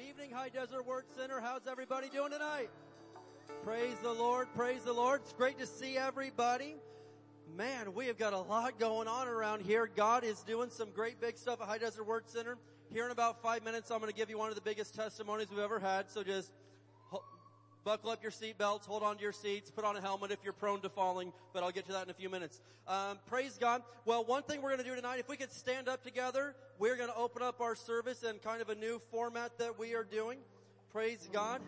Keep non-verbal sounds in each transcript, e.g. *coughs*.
evening, High Desert Word Center. How's everybody doing tonight? Praise the Lord, praise the Lord. It's great to see everybody. Man, we have got a lot going on around here. God is doing some great big stuff at High Desert Word Center. Here in about five minutes, I'm going to give you one of the biggest testimonies we've ever had. So just buckle up your seatbelts, hold on to your seats, put on a helmet if you're prone to falling, but I'll get to that in a few minutes. Um, praise God. Well, one thing we're going to do tonight, if we could stand up together, we're going to open up our service in kind of a new format that we are doing. Praise God.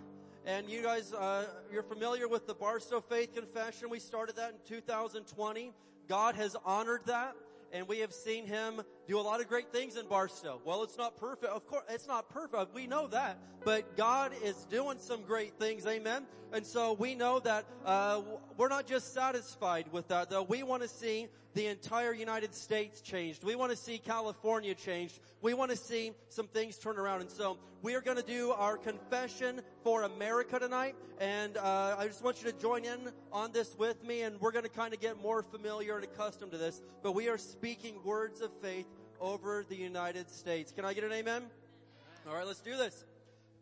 And you guys, uh, you're familiar with the Barstow Faith Confession. We started that in 2020. God has honored that and we have seen him do a lot of great things in Barstow. Well, it's not perfect. Of course, it's not perfect. We know that. But God is doing some great things. Amen. And so we know that, uh, we're not just satisfied with that though. We want to see the entire United States changed. We want to see California changed. We want to see some things turn around. And so we are going to do our confession for America tonight. And uh, I just want you to join in on this with me. And we're going to kind of get more familiar and accustomed to this. But we are speaking words of faith over the United States. Can I get an amen? All right, let's do this.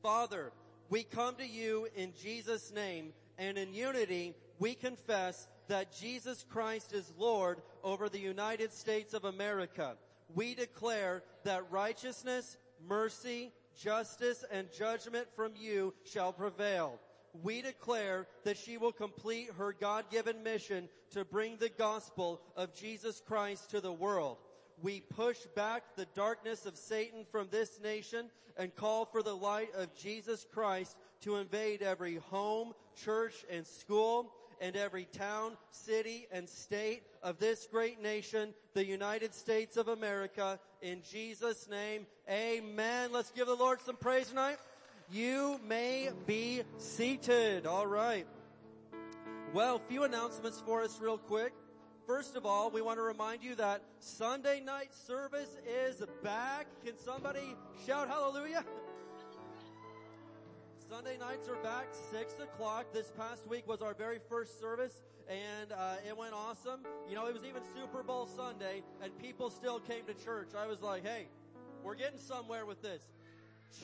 Father, we come to you in Jesus' name and in unity we confess that Jesus Christ is Lord over the United States of America. We declare that righteousness, mercy, justice, and judgment from you shall prevail. We declare that she will complete her God-given mission to bring the gospel of Jesus Christ to the world. We push back the darkness of Satan from this nation and call for the light of Jesus Christ to invade every home, church, and school and every town, city, and state of this great nation, the United States of America. In Jesus' name, amen. Let's give the Lord some praise tonight. You may be seated. All right. Well, a few announcements for us real quick. First of all, we want to remind you that Sunday night service is back. Can somebody shout hallelujah? Sunday nights are back, 6 o'clock. This past week was our very first service, and uh, it went awesome. You know, it was even Super Bowl Sunday, and people still came to church. I was like, hey, we're getting somewhere with this.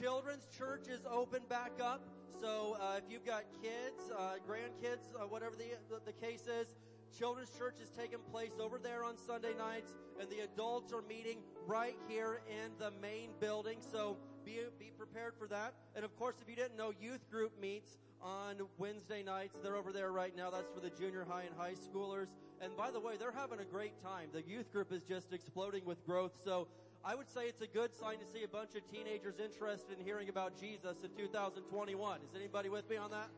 Children's church is open back up, so uh, if you've got kids, uh, grandkids, uh, whatever the, the, the case is, children's church is taking place over there on Sunday nights, and the adults are meeting right here in the main building. So be, be prepared for that. And of course, if you didn't know, youth group meets on Wednesday nights. They're over there right now. That's for the junior high and high schoolers. And by the way, they're having a great time. The youth group is just exploding with growth. So I would say it's a good sign to see a bunch of teenagers interested in hearing about Jesus in 2021. Is anybody with me on that?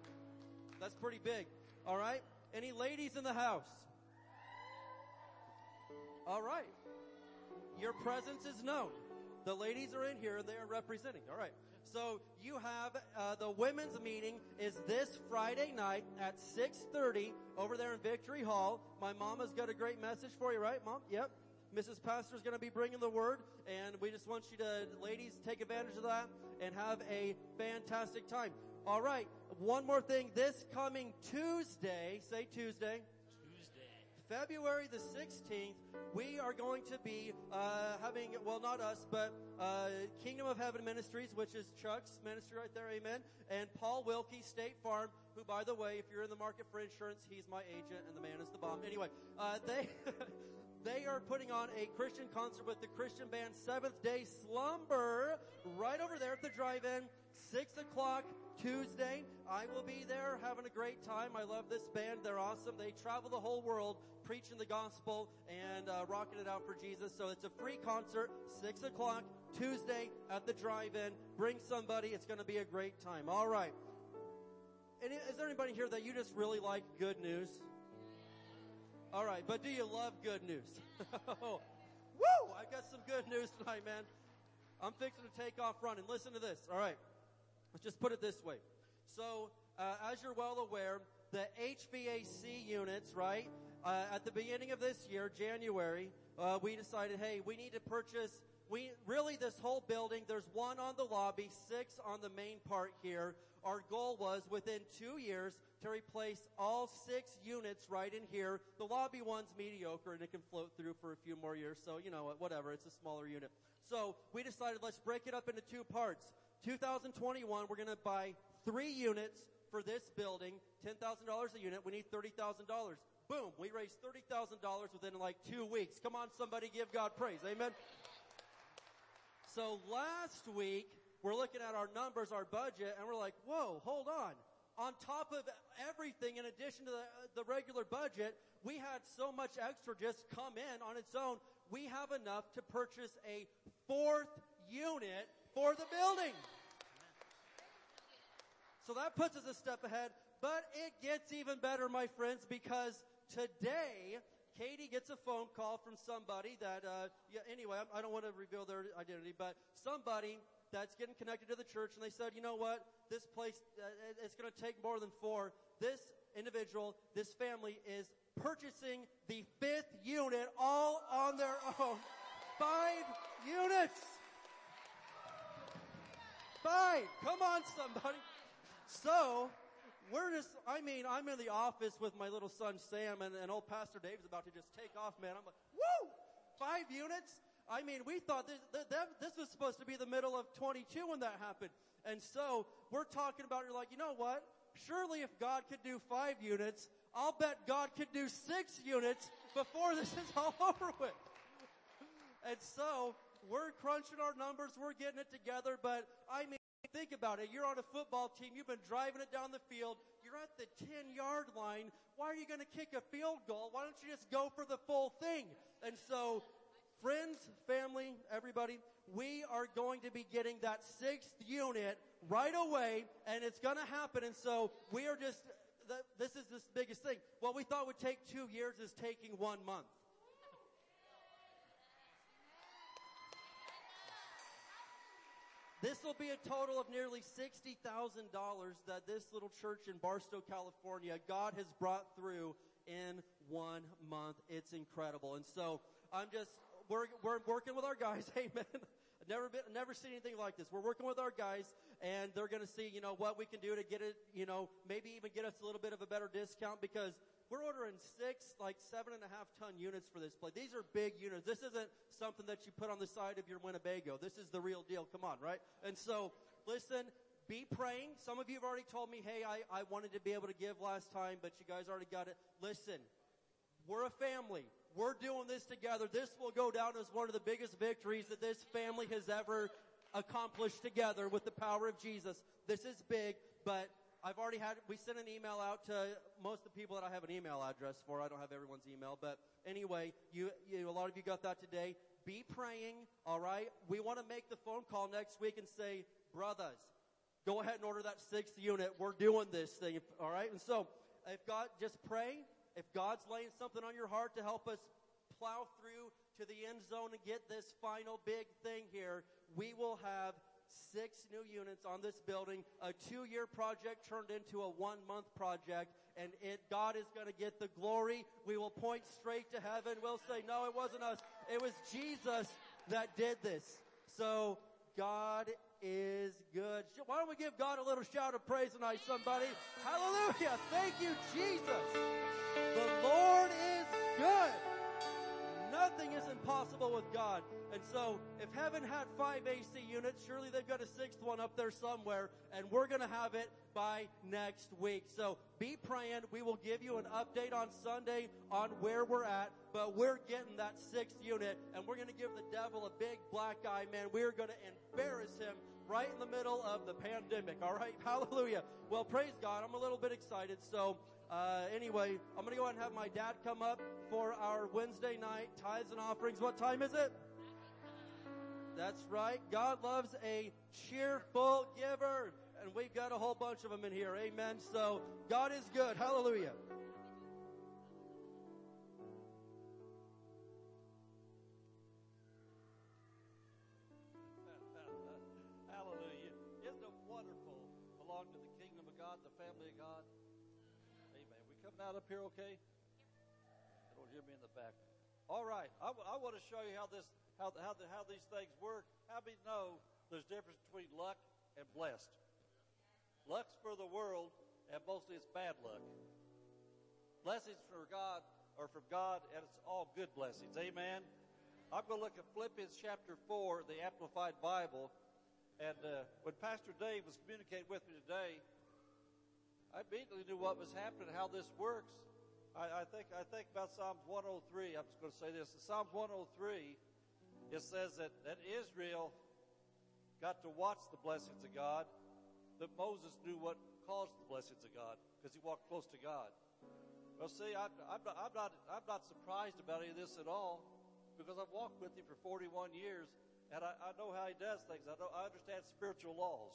That's pretty big. All right. Any ladies in the house? All right. Your presence is known. The ladies are in here and they are representing. All right. So you have uh, the women's meeting is this Friday night at 6:30 over there in Victory Hall. My mama's got a great message for you, right, mom? Yep. Mrs. Pastor's going to be bringing the word, and we just want you to, ladies, take advantage of that and have a fantastic time. All right. One more thing. This coming Tuesday, say Tuesday. February the 16th, we are going to be uh, having, well, not us, but uh, Kingdom of Heaven Ministries, which is Chuck's ministry right there, amen, and Paul Wilkie State Farm, who, by the way, if you're in the market for insurance, he's my agent, and the man is the bomb. Anyway, uh, they *laughs* they are putting on a Christian concert with the Christian band Seventh Day Slumber right over there at the drive-in, six o'clock Tuesday. I will be there having a great time. I love this band. They're awesome. They travel the whole world preaching the gospel and uh, rocking it out for Jesus. So it's a free concert, six o'clock Tuesday at the drive-in. Bring somebody. It's going to be a great time. All right. And is there anybody here that you just really like good news? All right, but do you love good news? *laughs* Woo! I got some good news tonight, man. I'm fixing to take off running. Listen to this. All right. Let's just put it this way. So, uh, as you're well aware, the HVAC units, right? Uh, at the beginning of this year, January, uh, we decided, hey, we need to purchase. We really this whole building. There's one on the lobby, six on the main part here. Our goal was within two years to replace all six units right in here. The lobby one's mediocre and it can float through for a few more years. So you know what? Whatever. It's a smaller unit. So we decided let's break it up into two parts. 2021, we're going to buy three units for this building, $10,000 a unit. We need $30,000. Boom, we raised $30,000 within like two weeks. Come on, somebody give God praise. Amen. So last week, we're looking at our numbers, our budget, and we're like, whoa, hold on. On top of everything, in addition to the, the regular budget, we had so much extra just come in on its own. We have enough to purchase a fourth unit for the building. So that puts us a step ahead, but it gets even better, my friends, because today, Katie gets a phone call from somebody that, uh, yeah, anyway, I, don't want to reveal their identity, but somebody that's getting connected to the church and they said, you know what, this place, uh, it's going to take more than four. This individual, this family is purchasing the fifth unit all on their own. Five units! Five! Come on somebody! So, we're just, I mean, I'm in the office with my little son Sam and, and old Pastor Dave's about to just take off, man. I'm like, woo! Five units? I mean, we thought this, this was supposed to be the middle of 22 when that happened. And so, we're talking about, you're like, you know what? Surely if God could do five units, I'll bet God could do six units before this is all *laughs* over with. And so, we're crunching our numbers, we're getting it together, but I mean, think about it. You're on a football team, you've been driving it down the field, you're at the 10 yard line. Why are you going to kick a field goal? Why don't you just go for the full thing? And so, friends, family, everybody, we are going to be getting that sixth unit right away, and it's going to happen. And so, we are just, this is the biggest thing. What we thought would take two years is taking one month. This will be a total of nearly $60,000 that this little church in Barstow, California, God has brought through in one month. It's incredible. And so I'm just, we're, we're working with our guys. *laughs* Amen. never been, never seen anything like this. We're working with our guys and they're going to see, you know, what we can do to get it, you know, maybe even get us a little bit of a better discount because we're ordering six, like seven and a half ton units for this place. These are big units. This isn't something that you put on the side of your Winnebago. This is the real deal. Come on, right? And so, listen, be praying. Some of you have already told me, hey, I, I wanted to be able to give last time, but you guys already got it. Listen, we're a family. We're doing this together. This will go down as one of the biggest victories that this family has ever accomplished together with the power of Jesus. This is big, but I've already had, we sent an email out to most of the people that I have an email address for. I don't have everyone's email, but anyway, you, you, a lot of you got that today. Be praying, alright? We want to make the phone call next week and say, brothers, go ahead and order that sixth unit. We're doing this thing, alright? And so, if God, just pray. If God's laying something on your heart to help us plow through to the end zone and get this final big thing here, we will have six new units on this building. A two-year project turned into a one-month project, and it, God is going to get the glory. We will point straight to heaven. We'll say, no, it wasn't us. It was Jesus that did this. So God is good. Why don't we give God a little shout of praise tonight, somebody? Hallelujah. Thank you, Jesus. The Lord is good. Nothing is impossible with God. And so, if heaven had five AC units, surely they've got a sixth one up there somewhere, and we're gonna have it by next week. So, be praying. We will give you an update on Sunday on where we're at, but we're getting that sixth unit, and we're gonna give the devil a big black eye, man. We're gonna embarrass him right in the middle of the pandemic. All right. *laughs* Hallelujah. Well, praise God. I'm a little bit excited. So, uh, anyway, I'm going to go ahead and have my dad come up for our Wednesday night tithes and offerings. What time is it? That's right. God loves a cheerful giver. And we've got a whole bunch of them in here. Amen. So God is good. Hallelujah. *laughs* Hallelujah. Isn't it wonderful? Belong to the kingdom of God, the family of God. Out up here okay? Don't hear me in the back. All right. I, w- I want to show you how this, how, the, how, the, how these things work. How many know there's difference between luck and blessed? Luck's for the world, and mostly it's bad luck. Blessings for God are from God, and it's all good blessings. Amen. I'm going to look at Philippians chapter 4, the Amplified Bible, And uh, when Pastor Dave was communicating with me today, I immediately knew what was happening, how this works. I, I think I think about Psalms 103. I'm just going to say this. In Psalms 103, it says that, that Israel got to watch the blessings of God, but Moses knew what caused the blessings of God because he walked close to God. Well, see, I'm, I'm, not, I'm, not, I'm not surprised about any of this at all because I've walked with him for 41 years and I, I know how he does things. I, know, I understand spiritual laws.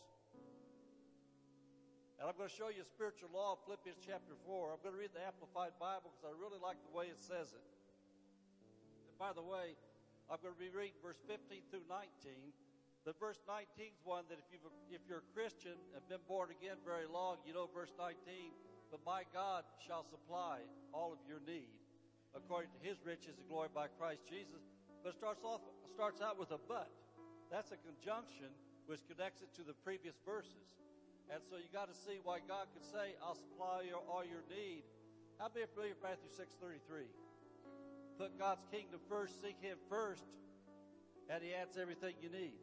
And I'm going to show you a spiritual law of Philippians chapter 4. I'm going to read the Amplified Bible because I really like the way it says it. And by the way, I'm going to be reading verse 15 through 19. The verse 19 is one that if, you've, if you're a Christian and been born again very long, you know verse 19. But my God shall supply all of your need according to his riches and glory by Christ Jesus. But it starts off starts out with a but. That's a conjunction which connects it to the previous verses. And so you got to see why God could say, I'll supply your, all your need. How many are familiar with Matthew 6.33? Put God's kingdom first, seek Him first, and He adds everything you need.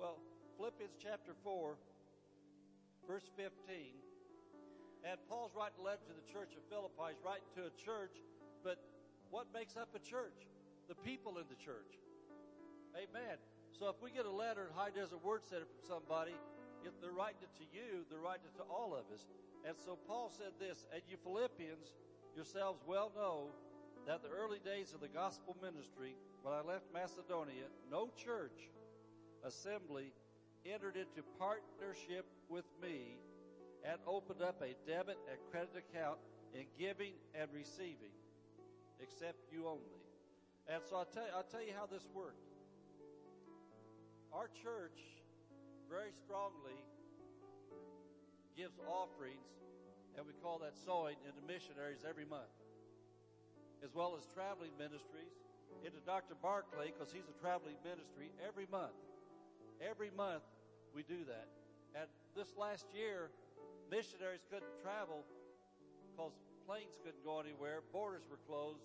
Well, Philippians chapter 4, verse 15, and Paul's writing a letter to the church of Philippi. He's writing to a church, but what makes up a church? The people in the church. Amen. So if we get a letter at High Desert Word Center from somebody, if they're writing it to you, they're writing it to all of us. And so Paul said this, and you Philippians yourselves well know that the early days of the gospel ministry, when I left Macedonia, no church assembly entered into partnership with me and opened up a debit and credit account in giving and receiving, except you only. And so I'll tell you, I'll tell you how this worked. Our church very strongly gives offerings, and we call that sowing, into missionaries every month, as well as traveling ministries into Dr. Barclay, because he's a traveling ministry every month. Every month we do that. And this last year, missionaries couldn't travel because planes couldn't go anywhere, borders were closed,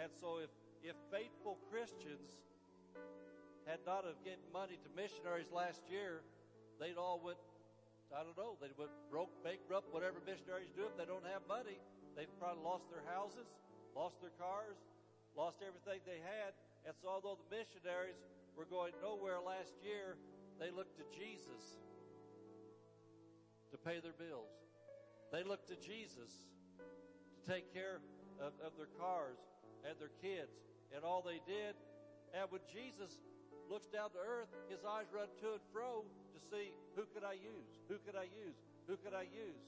and so if, if faithful Christians had not have given money to missionaries last year, they'd all went, I don't know, they went broke, bankrupt, whatever missionaries do if they don't have money. They've probably lost their houses, lost their cars, lost everything they had. And so although the missionaries were going nowhere last year, they looked to Jesus to pay their bills. They looked to Jesus to take care of, of their cars and their kids and all they did. And when Jesus looks down to earth, his eyes run to and fro to see who could I use? Who could I use? Who could I use?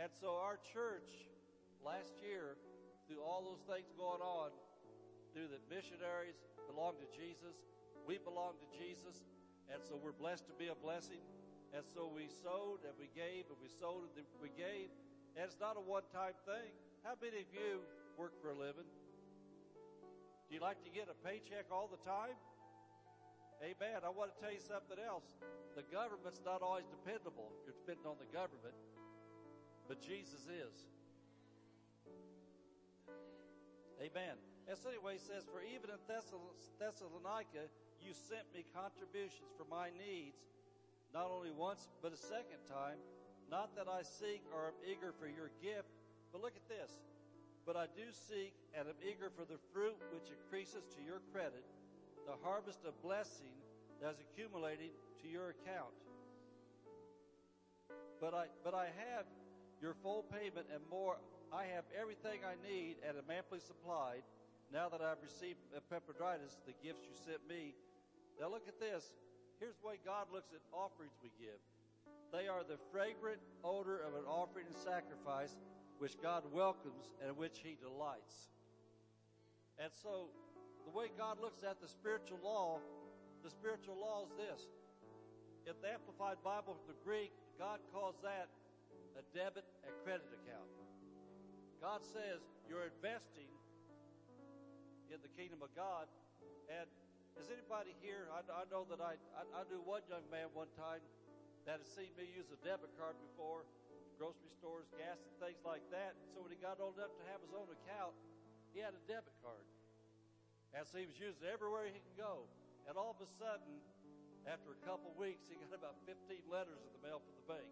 And so our church last year, through all those things going on, through the missionaries belong to Jesus, we belong to Jesus, and so we're blessed to be a blessing. And so we sowed and we gave and we sowed and we gave. And it's not a one-time thing. How many of you work for a living? Do you like to get a paycheck all the time? Amen. I want to tell you something else. The government's not always dependable. You're depending on the government, but Jesus is. Amen. And so anyway, he says, For even in Thessalonica, you sent me contributions for my needs, not only once, but a second time. Not that I seek or am eager for your gift, but look at this. But I do seek and am eager for the fruit which increases to your credit the harvest of blessing that is accumulating to your account. But I, but I have your full payment and more. I have everything I need and am amply supplied now that I've received Epaphroditus, the gifts you sent me. Now look at this. Here's the way God looks at offerings we give. They are the fragrant odor of an offering and sacrifice which God welcomes and which he delights. And so the way God looks at the spiritual law, the spiritual law is this. If the Amplified Bible, the Greek, God calls that a debit and credit account. God says you're investing in the kingdom of God. And is anybody here? I, I know that I, I, I knew one young man one time that had seen me use a debit card before, grocery stores, gas, and things like that. So when he got old enough to have his own account, he had a debit card. And so he was using it everywhere he could go. And all of a sudden, After a couple weeks, he got about 15 letters in the mail from the bank.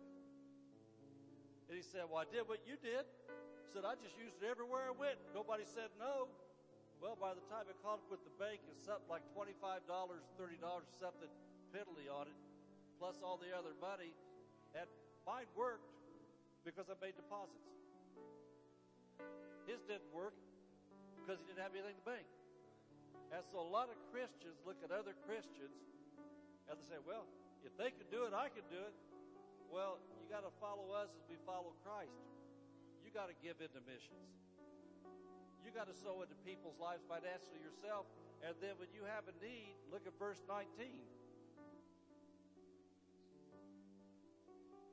And he said, Well, I did what you did. He said, I just used it everywhere I went. Nobody said no. Well, by the time I caught up with the bank, it's something like $25, $30, something penalty on it, plus all the other money. And mine worked because I made deposits. His didn't work because he didn't have anything in the bank. And so a lot of Christians look at other Christians and they say, well, if they can do it, I can do it. Well, you got to follow us as we follow Christ. You got to give into missions. You got to sow into people's lives financially yourself. And then when you have a need, look at verse 19.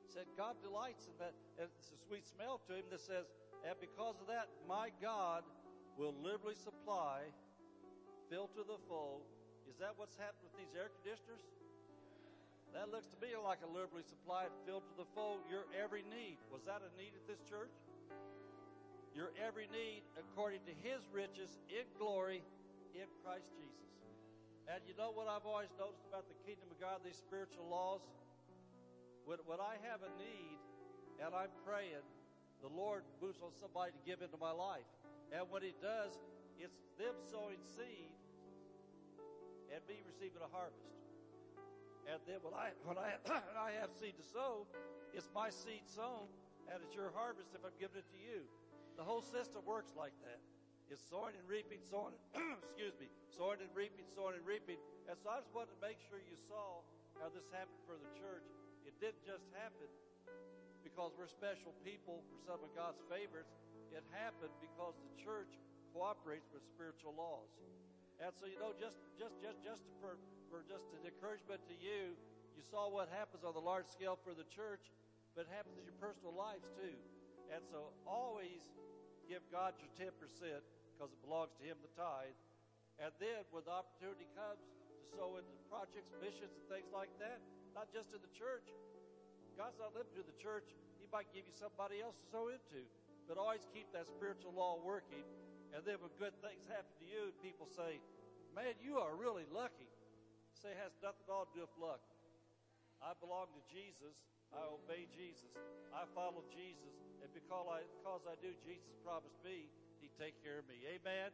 It said God delights in that. It's a sweet smell to him that says, and because of that, my God will liberally supply, fill to the full. Is that what's happened with these air conditioners? That looks to me like a liberally supplied, filled to the full, your every need. Was that a need at this church? Your every need according to his riches in glory in Christ Jesus. And you know what I've always noticed about the kingdom of God, these spiritual laws? When, when I have a need and I'm praying, the Lord moves on somebody to give into my life. And when He does, it's them sowing seed and me receiving a harvest. And then when I when I *coughs* I have seed to sow, it's my seed sown, and it's your harvest if I'm giving it to you. The whole system works like that. It's sowing and reaping, sowing. *coughs* excuse me, sowing and reaping, sowing and reaping. And so I just wanted to make sure you saw how this happened for the church. It didn't just happen because we're special people for some of God's favorites. It happened because the church cooperates with spiritual laws. And so you know, just just just just for for just an encouragement to you, you saw what happens on the large scale for the church, but it happens in your personal lives too. And so always give God your 10% because it belongs to Him, the tithe. And then when the opportunity comes to sow into projects, missions, and things like that, not just in the church. God's not limited to the church. He might give you somebody else to sow into. But always keep that spiritual law working. And then when good things happen to you, people say, man, you are really lucky say it has nothing at all to do with luck. I belong to Jesus. I obey Jesus. I follow Jesus. And because I, because I do, Jesus promised me he'd take care of me. Amen.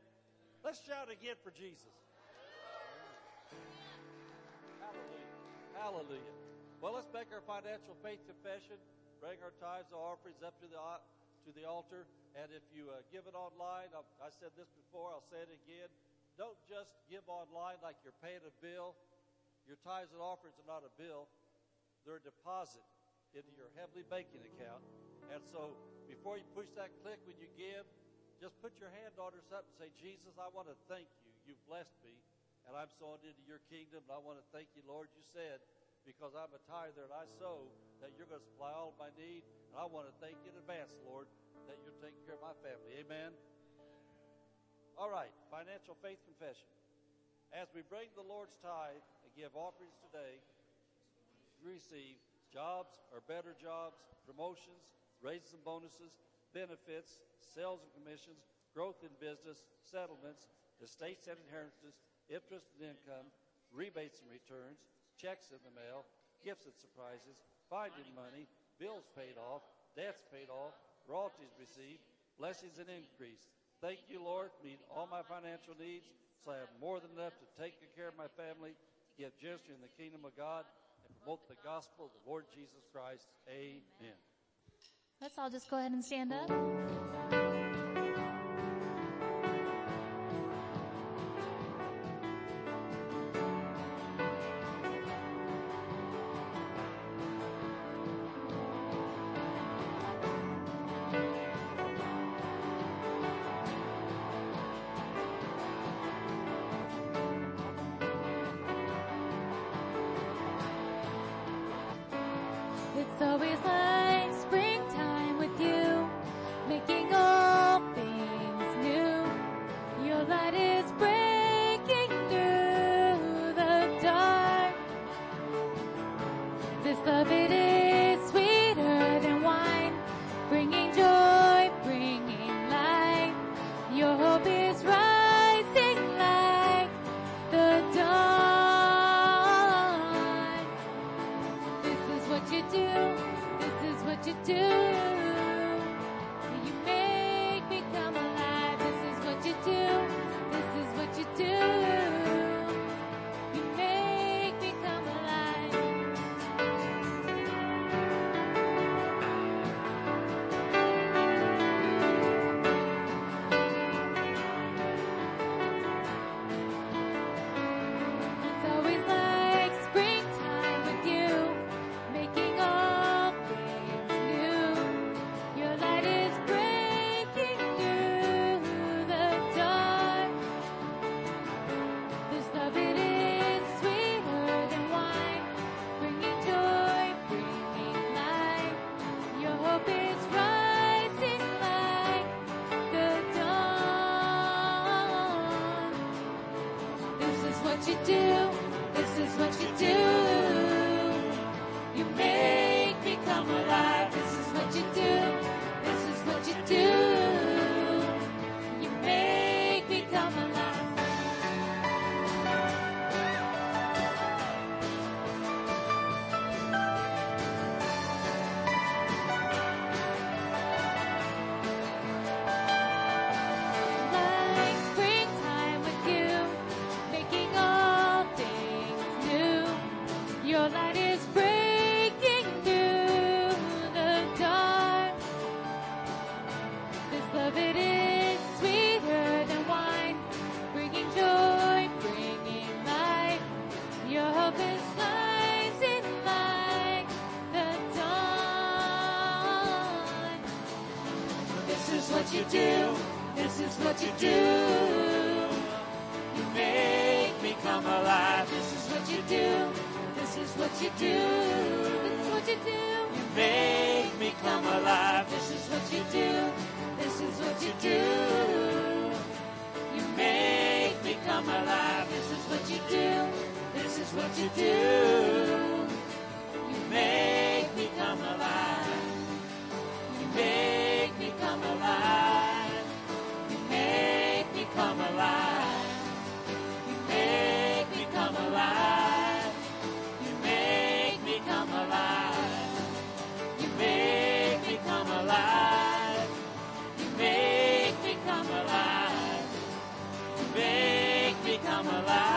Let's shout again for Jesus. Hallelujah. Hallelujah. Well, let's make our financial faith confession. Bring our tithes and offerings up to the, to the altar. And if you uh, give it online, I've, I said this before, I'll say it again. Don't just give online like you're paying a bill. Your tithes and offerings are not a bill, they're a deposit into your heavenly banking account. And so before you push that click when you give, just put your hand on her up and say, Jesus, I want to thank you. You've blessed me, and I'm sowing into your kingdom. And I want to thank you, Lord. You said, because I'm a tither and I sow, that you're going to supply all of my need. And I want to thank you in advance, Lord, my family. Amen. All right, financial faith confession. As we bring the Lord's tithe, and give offerings today, we receive jobs or better jobs, promotions, raises and bonuses, benefits, sales and commissions, growth in business, settlements, estates and inheritances, interest and income, rebates and returns, checks in the mail, gifts and surprises, finding money, bills paid off, debts paid off, royalties received, blessings and increase. Thank you, Lord, meet all my financial needs so I have more than enough to take good care of my family give generously in the kingdom of God, and promote the gospel of the Lord Jesus Christ. Amen. Let's all just go ahead and stand up. always like springtime with you, making all come alive.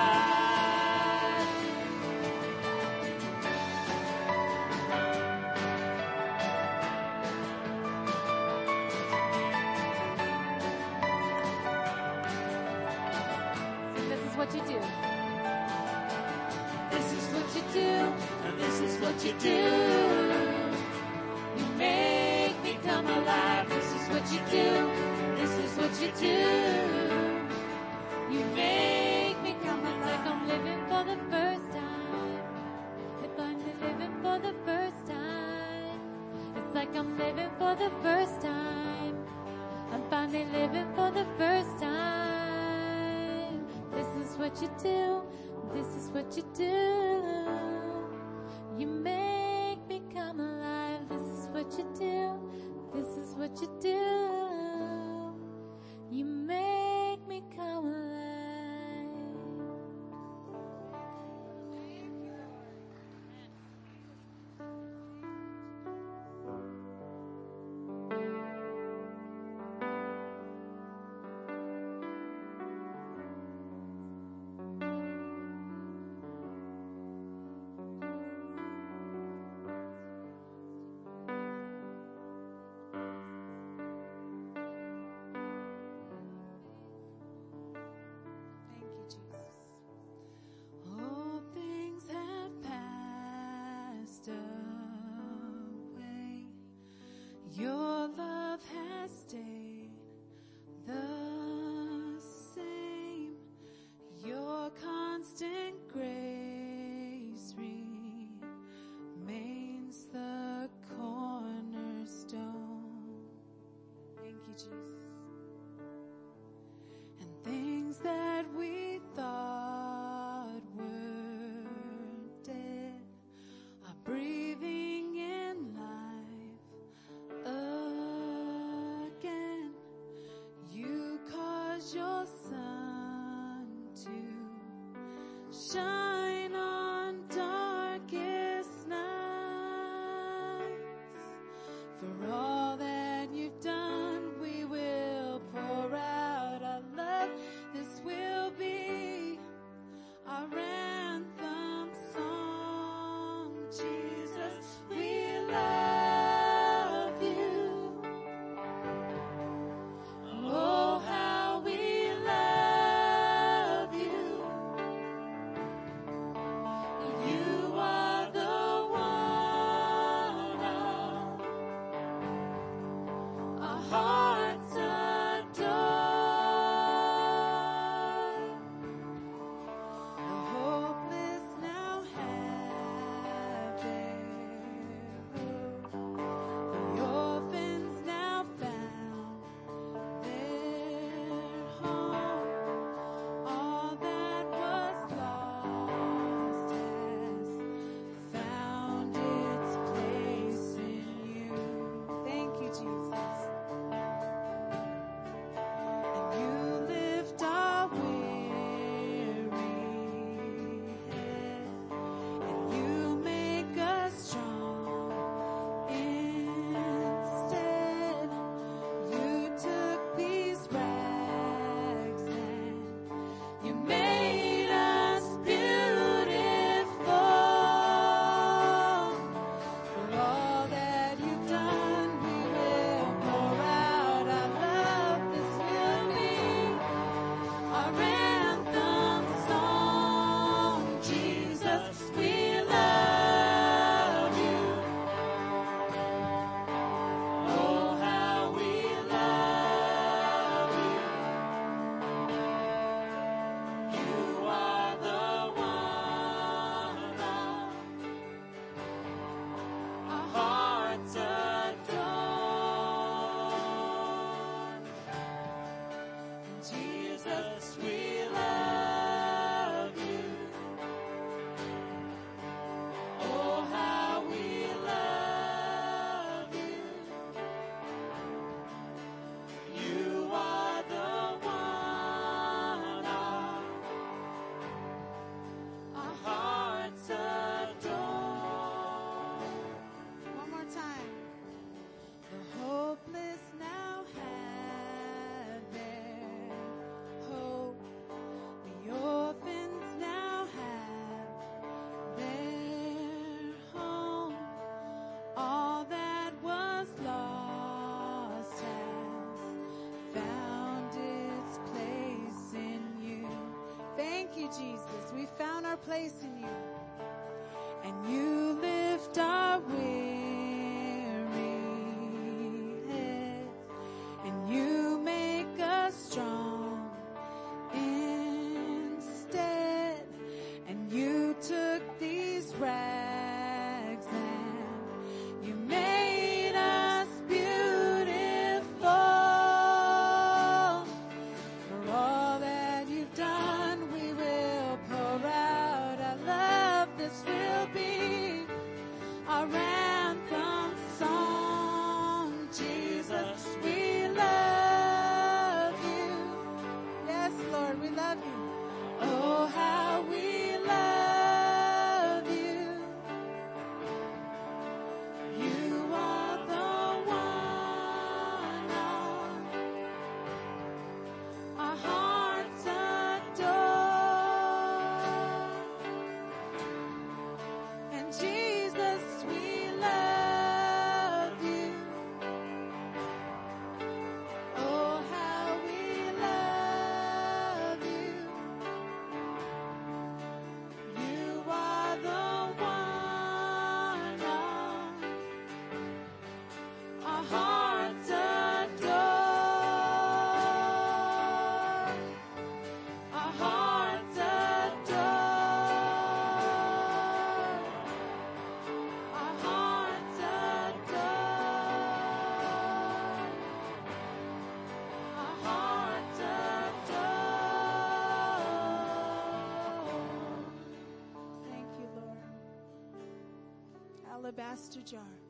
Alabaster jar.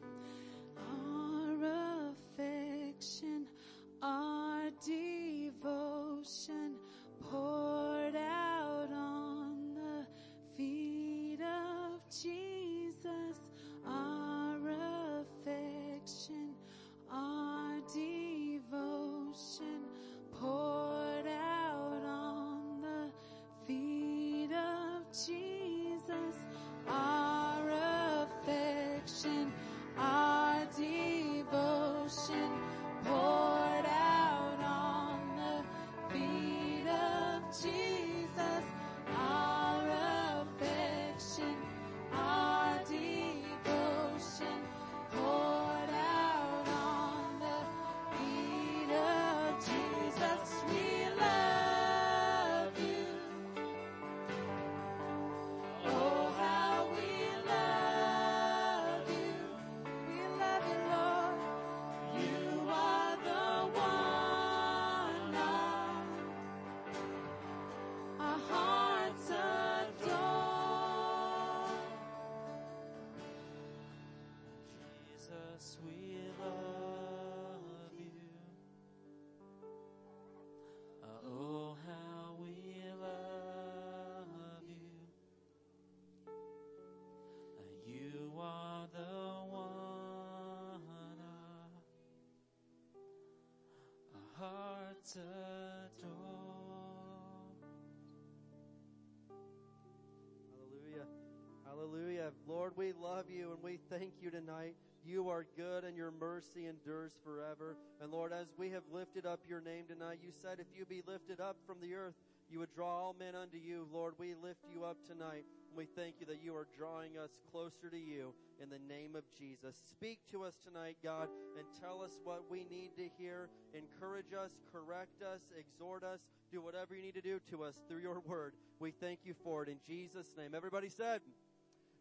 Lord, we love you and we thank you tonight. You are good and your mercy endures forever. And Lord, as we have lifted up your name tonight, you said if you be lifted up from the earth, you would draw all men unto you. Lord, we lift you up tonight. And we thank you that you are drawing us closer to you in the name of Jesus. Speak to us tonight, God, and tell us what we need to hear. Encourage us, correct us, exhort us, do whatever you need to do to us through your word. We thank you for it in Jesus' name. Everybody said,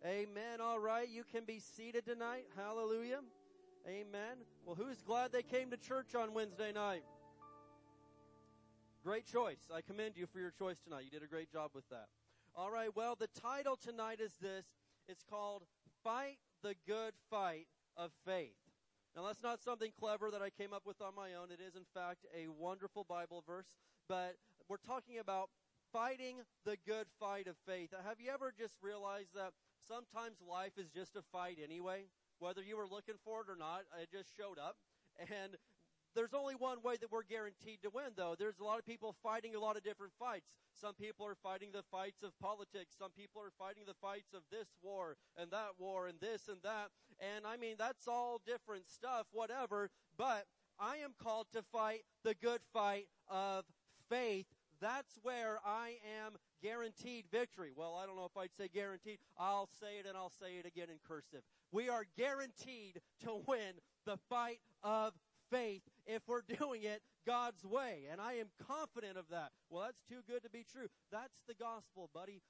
Amen. All right. You can be seated tonight. Hallelujah. Amen. Well, who's glad they came to church on Wednesday night? Great choice. I commend you for your choice tonight. You did a great job with that. All right. Well, the title tonight is this. It's called Fight the Good Fight of Faith. Now, that's not something clever that I came up with on my own. It is, in fact, a wonderful Bible verse, but we're talking about fighting the good fight of faith. Have you ever just realized that sometimes life is just a fight anyway. Whether you were looking for it or not, it just showed up. And there's only one way that we're guaranteed to win, though. There's a lot of people fighting a lot of different fights. Some people are fighting the fights of politics. Some people are fighting the fights of this war and that war and this and that. And I mean, that's all different stuff, whatever. But I am called to fight the good fight of faith. That's where I am guaranteed victory. Well, I don't know if I'd say guaranteed. I'll say it and I'll say it again in cursive. We are guaranteed to win the fight of faith if we're doing it God's way. And I am confident of that. Well, that's too good to be true. That's the gospel, buddy.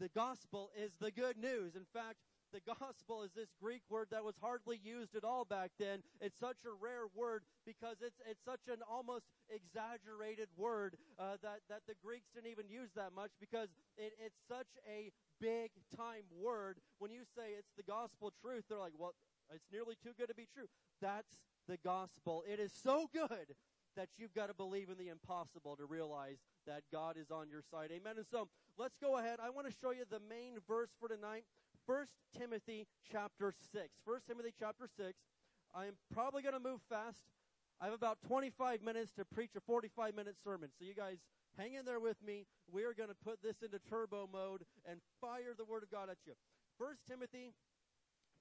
The gospel is the good news. In fact, the gospel is this Greek word that was hardly used at all back then. It's such a rare word because it's it's such an almost exaggerated word uh, that that the Greeks didn't even use that much because it, it's such a big time word. When you say it's the gospel truth, they're like, well, it's nearly too good to be true. That's the gospel. It is so good that you've got to believe in the impossible to realize that God is on your side. Amen. And so let's go ahead. I want to show you the main verse for tonight. 1 Timothy chapter 6. 1 Timothy chapter 6. I'm probably going to move fast. I have about 25 minutes to preach a 45 minute sermon. So you guys hang in there with me. We are going to put this into turbo mode and fire the word of God at you. 1 Timothy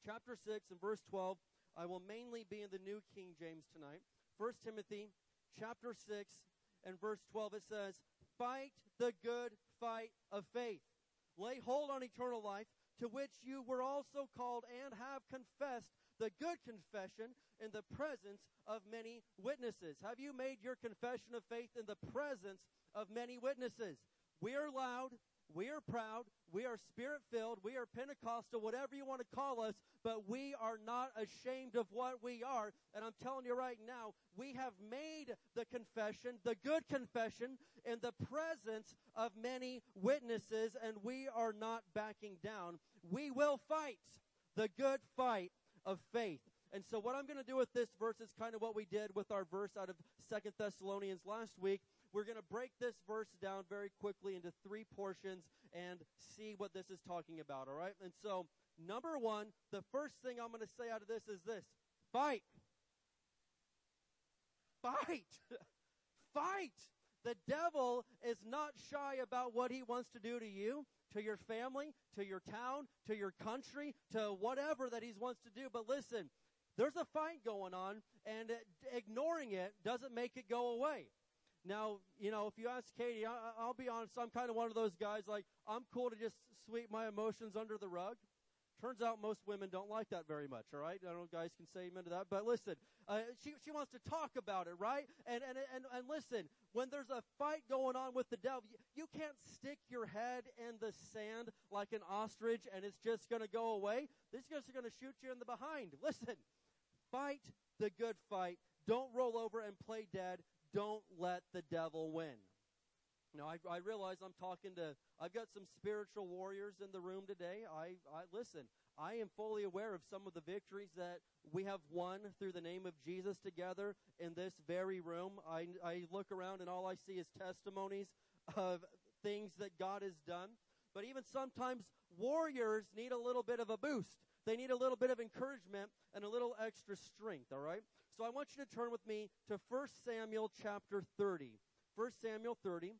chapter 6 and verse 12. I will mainly be in the New King James tonight. 1 Timothy chapter 6 and verse 12 it says, "Fight the good fight of faith. Lay hold on eternal life, to which you were also called and have confessed the good confession in the presence of many witnesses. Have you made your confession of faith in the presence of many witnesses? We are loud. We are proud. We are spirit filled. We are Pentecostal, whatever you want to call us, but we are not ashamed of what we are. And I'm telling you right now, we have made the confession, the good confession, in the presence of many witnesses, and we are not backing down. We will fight the good fight of faith. And so what I'm going to do with this verse is kind of what we did with our verse out of Second Thessalonians last week. We're going to break this verse down very quickly into three portions and see what this is talking about, all right? And so, number one, the first thing I'm going to say out of this is this fight. Fight. *laughs* fight. The devil is not shy about what he wants to do to you, to your family, to your town, to your country, to whatever that he wants to do. But listen, there's a fight going on, and ignoring it doesn't make it go away. Now, you know, if you ask Katie, I, will be honest, I'm kind of one of those guys, like, I'm cool to just sweep my emotions under the rug. Turns out most women don't like that very much, all right? I don't know guys can say amen to that, but listen, uh, she, she wants to talk about it, right? And, and, and, and listen, when there's a fight going on with the devil, you, you can't stick your head in the sand like an ostrich and it's just going to go away. These guys are going to shoot you in the behind. Listen, fight the good fight. Don't roll over and play dead. Don't let the devil win. Now, I, I realize I'm talking to, I've got some spiritual warriors in the room today. I, I, listen, I am fully aware of some of the victories that we have won through the name of Jesus together in this very room. I, I look around and all I see is testimonies of things that God has done. But even sometimes warriors need a little bit of a boost. They need a little bit of encouragement and a little extra strength, all right? So I want you to turn with me to 1 Samuel chapter 30. 1 Samuel 30.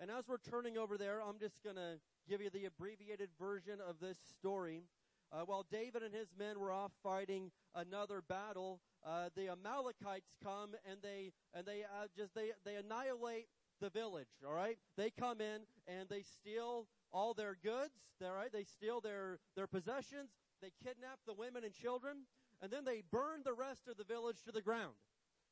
And as we're turning over there, I'm just going to give you the abbreviated version of this story. Uh, while David and his men were off fighting another battle, uh, the Amalekites come and they and they uh, just they they annihilate the village. All right, they come in and they steal all their goods. All right, they steal their their possessions. They kidnap the women and children, and then they burn the rest of the village to the ground.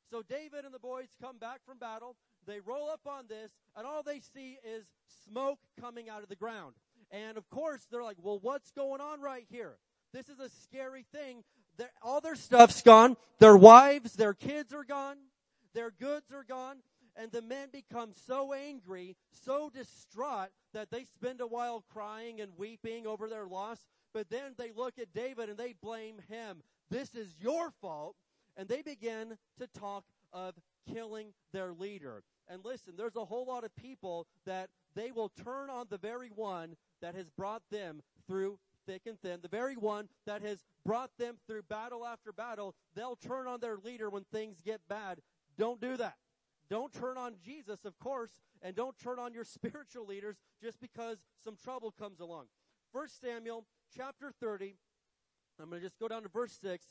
So David and the boys come back from battle. They roll up on this, and all they see is smoke coming out of the ground. And of course, they're like, well, what's going on right here? This is a scary thing. They're, all their stuff's gone. Their wives, their kids are gone. Their goods are gone. And the men become so angry, so distraught, that they spend a while crying and weeping over their loss. But then they look at David and they blame him. This is your fault. And they begin to talk of killing their leader. And listen, there's a whole lot of people that they will turn on the very one that has brought them through thick and thin, the very one that has brought them through battle after battle. They'll turn on their leader when things get bad. Don't do that. Don't turn on Jesus, of course, and don't turn on your *laughs* spiritual leaders just because some trouble comes along. First Samuel chapter 30, I'm going to just go down to verse 6.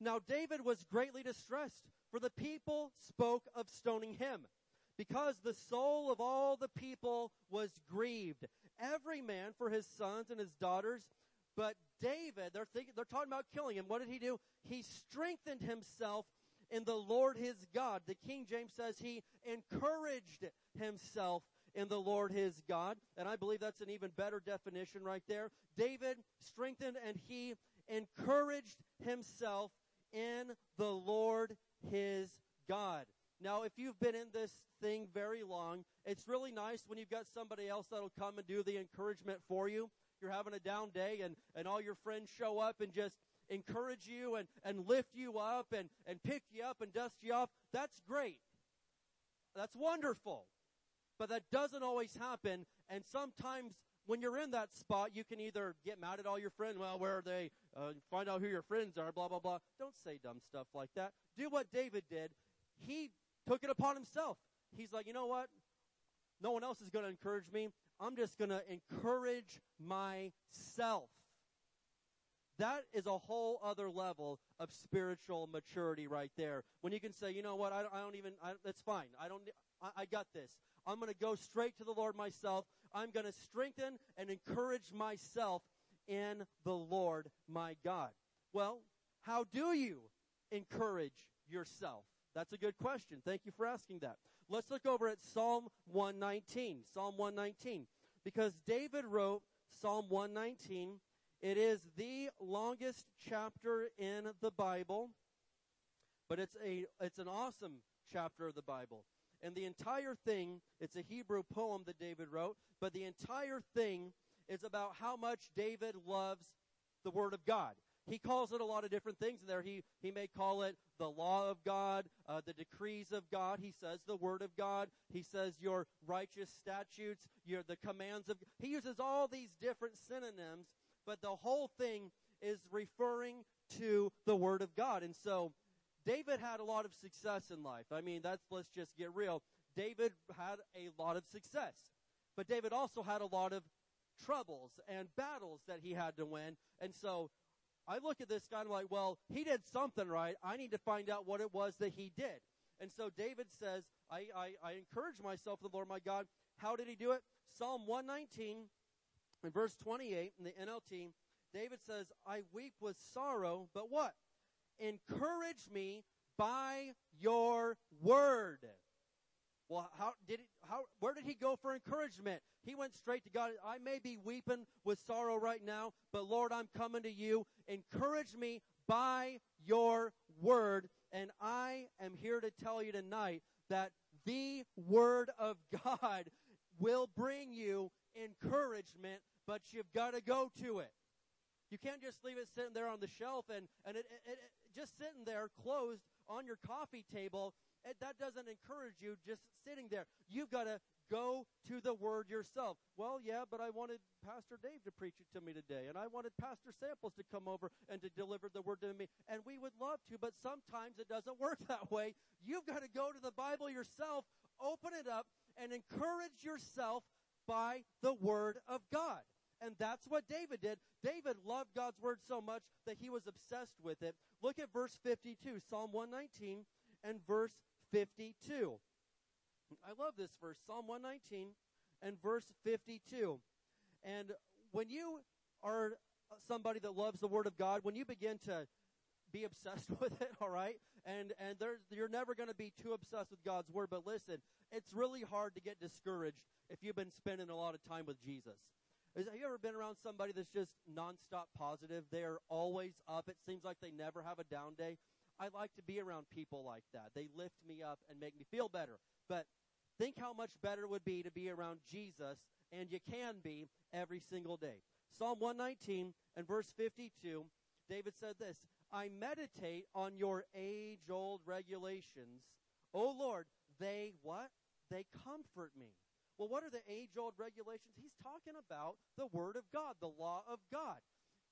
Now David was greatly distressed, for the people spoke of stoning him because the soul of all the people was grieved, every man for his sons and his daughters. But David, they're thinking, they're talking about killing him. What did he do? He strengthened himself in the Lord his God. The King James says he encouraged himself in the Lord his God. And I believe that's an even better definition right there. David strengthened and he encouraged himself in the Lord his God. Now, if you've been in this thing very long, it's really nice when you've got somebody else that'll come and do the encouragement for you. You're having a down day and, and all your friends show up and just encourage you and, and lift you up and, and pick you up and dust you off. That's great. That's wonderful. But that doesn't always happen. And sometimes when you're in that spot, you can either get mad at all your friends. Well, where are they? Uh, find out who your friends are, blah, blah, blah. Don't say dumb stuff like that. Do what David did. He took it upon himself. He's like, you know what? No one else is going to encourage me. I'm just going to encourage myself. That is a whole other level of spiritual maturity right there. When you can say, you know what, I, I don't even, I, that's fine. I don't, I, I got this. I'm going to go straight to the Lord myself. I'm going to strengthen and encourage myself in the Lord my God. Well, how do you encourage yourself? That's a good question. Thank you for asking that. Let's look over at Psalm 119. Psalm 119. Because David wrote Psalm 119. It is the longest chapter in the Bible, but it's a it's an awesome chapter of the Bible. And the entire thing, it's a Hebrew poem that David wrote, but the entire thing is about how much David loves the Word of God. He calls it a lot of different things in there. He, he may call it the law of God, uh, the decrees of God. He says the word of God. He says your righteous statutes, your, the commands of, he uses all these different synonyms, but the whole thing is referring to the word of God. And so David had a lot of success in life. I mean, that's, let's just get real. David had a lot of success, but David also had a lot of troubles and battles that he had to win. And so I look at this guy and I'm like, well, he did something right. I need to find out what it was that he did. And so David says, I, I, I encourage myself in the Lord my God. How did he do it? Psalm 119 in verse 28 in the NLT, David says, I weep with sorrow, but what? Encourage me by your word. Well, how did it, how, where did he go for encouragement? He went straight to God. I may be weeping with sorrow right now, but Lord, I'm coming to you. Encourage me by your word. And I am here to tell you tonight that the word of *laughs* God will bring you encouragement, but you've got to go to it. You can't just leave it sitting there on the shelf and, and it, it, it just sitting there closed on your coffee table that doesn't encourage you just sitting there. You've got to Go to the Word yourself. Well, yeah, but I wanted Pastor Dave to preach it to me today, and I wanted Pastor Samples to come over and to deliver the Word to me, and we would love to, but sometimes it doesn't work *laughs* that way. You've got to go to the Bible yourself, open it up, and encourage yourself by the Word of God. And that's what David did. David loved God's Word so much that he was obsessed with it. Look at verse 52, Psalm 119 and verse 52. I love this verse, Psalm 119 and verse 52. And when you are somebody that loves the Word of God, when you begin to be obsessed *laughs* with it, all right? And and you're never going to be too obsessed with God's word, but listen, it's really hard to get discouraged if you've been spending a lot of time with Jesus. Is, have you ever been around somebody that's just nonstop positive? They're always up. It seems like they never have a down day. I like to be around people like that. They lift me up and make me feel better. But think how much better it would be to be around Jesus, and you can be every single day. Psalm 119 and verse 52, David said this I meditate on your age old regulations. O Lord, they what? They comfort me. Well, what are the age old regulations? He's talking about the Word of God, the law of God.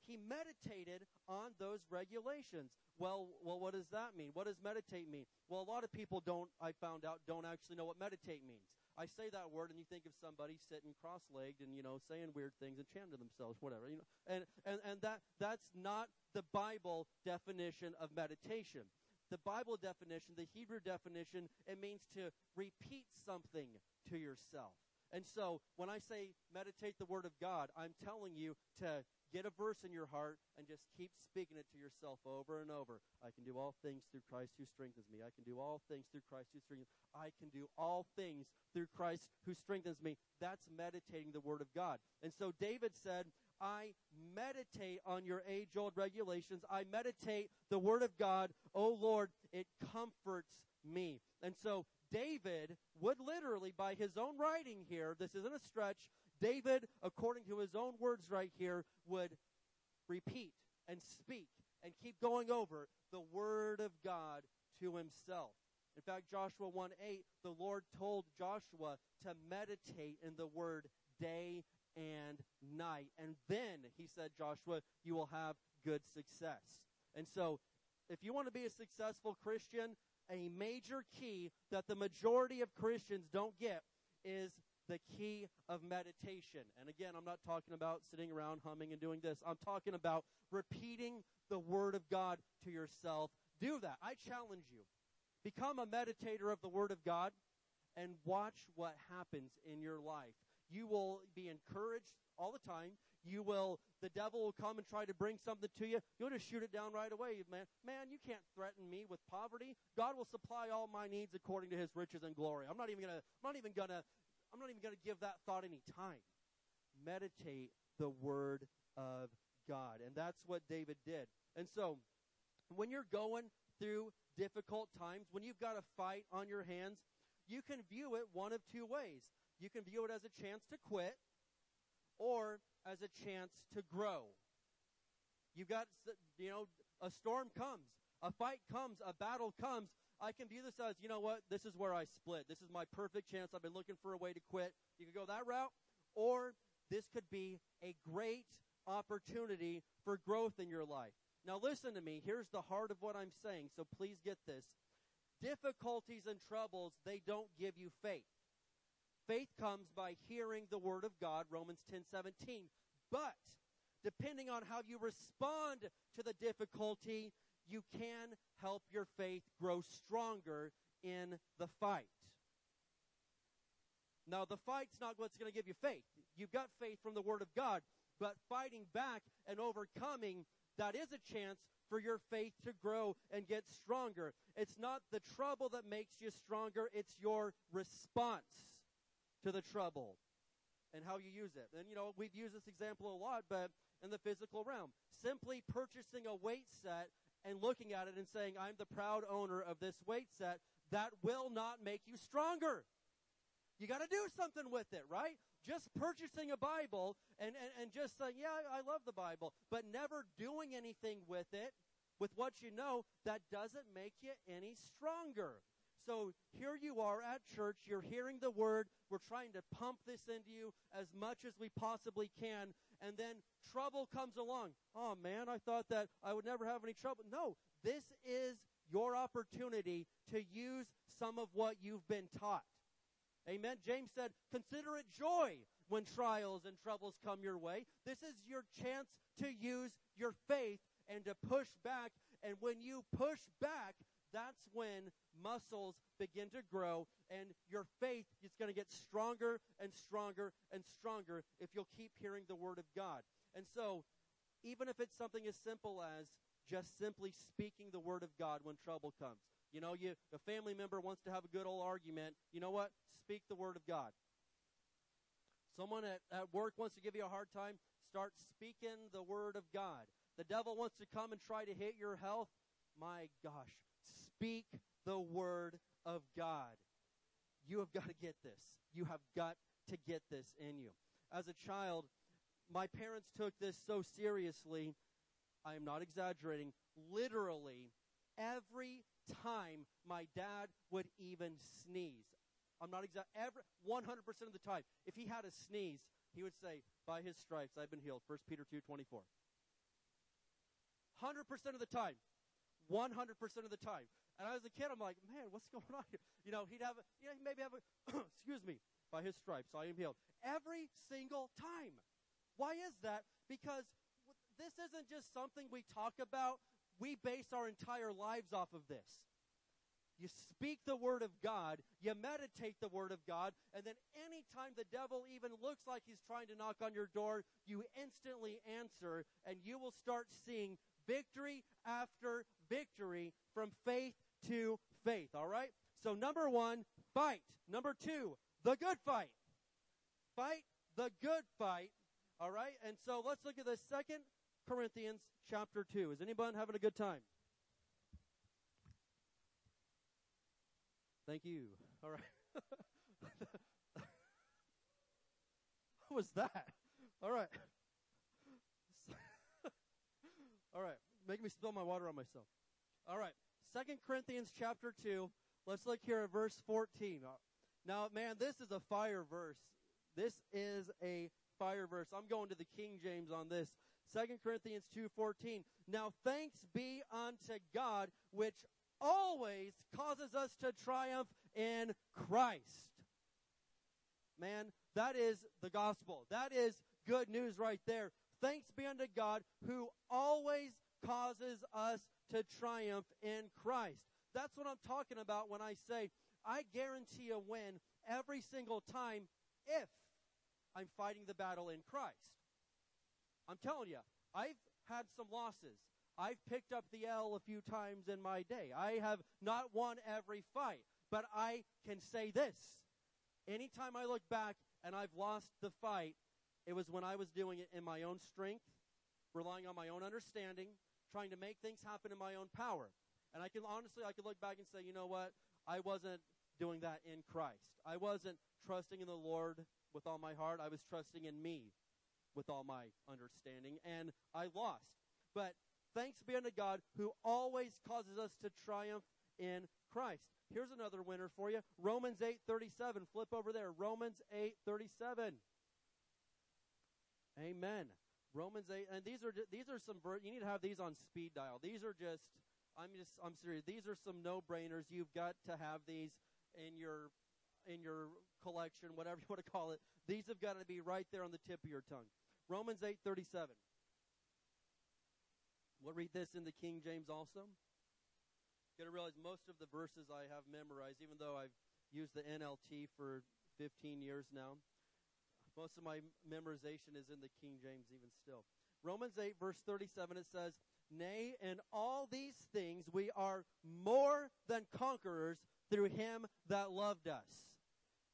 He meditated on those regulations. Well, well, what does that mean? What does meditate mean? Well, a lot of people don't, I found out, don't actually know what meditate means. I say that word and you think of somebody sitting cross-legged and, you know, saying weird things and chanting to themselves, whatever, you know. And, and, and that, that's not the Bible definition of meditation. The Bible definition, the Hebrew definition, it means to repeat something to yourself. And so when I say meditate the Word of God, I'm telling you to get a verse in your heart and just keep speaking it to yourself over and over. I can do all things through Christ who strengthens me. I can do all things through Christ who strengthens me. I can do all things through Christ who strengthens me. That's meditating the Word of God. And so David said, I meditate on your age old regulations. I meditate the Word of God. Oh Lord, it comforts me. And so David would literally, by his own writing here, this isn't a stretch, David, according to his own words right here, would repeat and speak and keep going over the Word of God to himself. In fact, Joshua 1 8, the Lord told Joshua to meditate in the Word day and night. And then, he said, Joshua, you will have good success. And so, if you want to be a successful Christian, a major key that the majority of Christians don't get is the key of meditation. And again, I'm not talking about sitting around humming and doing this. I'm talking about repeating the Word of God to yourself. Do that. I challenge you. Become a meditator of the Word of God and watch what happens in your life. You will be encouraged all the time. You will, the devil will come and try to bring something to you. You'll just shoot it down right away, man. Man, you can't threaten me with poverty. God will supply all my needs according to his riches and glory. I'm not even gonna, I'm not even gonna, I'm not even gonna give that thought any time. Meditate the word of God. And that's what David did. And so, when you're going through difficult times, when you've got a fight on your hands, you can view it one of two ways. You can view it as a chance to quit or as a chance to grow. You've got, you know, a storm comes, a fight comes, a battle comes. I can view this as, you know what, this is where I split. This is my perfect chance. I've been looking for a way to quit. You could go that route, or this could be a great opportunity for growth in your life. Now, listen to me. Here's the heart of what I'm saying, so please get this. Difficulties and troubles, they don't give you faith. Faith comes by hearing the word of God, Romans 10 17. But depending on how you respond to the difficulty, you can help your faith grow stronger in the fight. Now, the fight's not what's going to give you faith. You've got faith from the Word of God, but fighting back and overcoming, that is a chance for your faith to grow and get stronger. It's not the trouble that makes you stronger, it's your response to the trouble and how you use it. And, you know, we've used this example a lot, but in the physical realm, simply purchasing a weight set and looking at it and saying, I'm the proud owner of this weight set, that will not make you stronger. You got to do something with it, right? Just purchasing a Bible and, and, and just saying, yeah, I love the Bible, but never doing anything with it, with what you know, that doesn't make you any stronger. so here you are at church, you're hearing the word, we're trying to pump this into you as much as we possibly can, and then trouble comes along. Oh man, I thought that I would never have any trouble. No, this is your opportunity to use some of what you've been taught. Amen. James said, consider it joy when trials and troubles come your way. This is your chance to use your faith and to push back. And when you push back, that's when muscles begin to grow and your faith is going to get stronger and stronger and stronger if you'll keep hearing the word of God. And so, even if it's something as simple as just simply speaking the word of God when trouble comes. You know, you a family member wants to have a good old argument. You know what? Speak the word of God. Someone at, at work wants to give you a hard time. Start speaking the word of God. The devil wants to come and try to hit your health. My gosh, speak the word of God. You have got to get this. You have got to get this in you. As a child, my parents took this so seriously. I am not exaggerating. Literally, every time my dad would even sneeze, I'm not exact. Every 100% of the time, if he had a sneeze, he would say, "By his stripes I've been healed." 1 Peter 2:24. 100% of the time. 100% of the time. And I was a kid, I'm like, man, what's *laughs* going on here? You know, he'd have, a, you know, he maybe have a, *clears throat* excuse me, by his stripes I am healed. Every single time. Why is that? Because this isn't just something we talk about. We base our entire lives off of this. You speak the word of God, you meditate the word of God, and then anytime the devil even looks like he's trying to knock on your door, you instantly answer, and you will start seeing victory after victory from faith to faith. All right? So, number one, fight. Number two, the good fight. Fight the good fight. All right? And so let's look at the second Corinthians chapter 2. Is anyone having a good time? Thank you. All right. *laughs* what was that? All right. *laughs* All right. Make me spill my water on myself. All right. Second Corinthians chapter 2. Let's look here at verse 14. Uh, now, man, this is a fire verse. This is a fire verse. I'm going to the King James on this. Second Corinthians 2:14. Now thanks be unto God which always causes us to triumph in Christ. Man, that is the gospel. That is good news right there. Thanks be unto God who always causes us to triumph in Christ. That's what I'm talking about when I say I guarantee a win every single time if I'm fighting the battle in Christ. I'm telling you, I've had some losses. I've picked up the L a few times in my day. I have not won every fight, but I can say this. Anytime I look back and I've lost the fight, it was when I was doing it in my own strength, relying on my own understanding, trying to make things happen in my own power. And I can honestly, I can look back and say, you know what? I wasn't doing that in Christ. I wasn't trusting in the Lord with all my heart. I was trusting in me with all my understanding, and I lost. But thanks be unto God who always causes us to triumph in Christ. Here's another winner for you. Romans 8:37. Flip over there. Romans 8:37. Amen. Romans 8 and these are these are some you need to have these on speed dial. These are just I'm just I'm serious. These are some no-brainers. You've got to have these in your in your collection, whatever you want to call it. These have got to be right there on the tip of your tongue. Romans 8:37. We'll read this in the King James also. You got to realize most of the verses I have memorized, even though I've used the NLT for 15 years now. Most of my memorization is in the King James, even still. Romans 8, verse 37, it says, Nay, in all these things we are more than conquerors through him that loved us.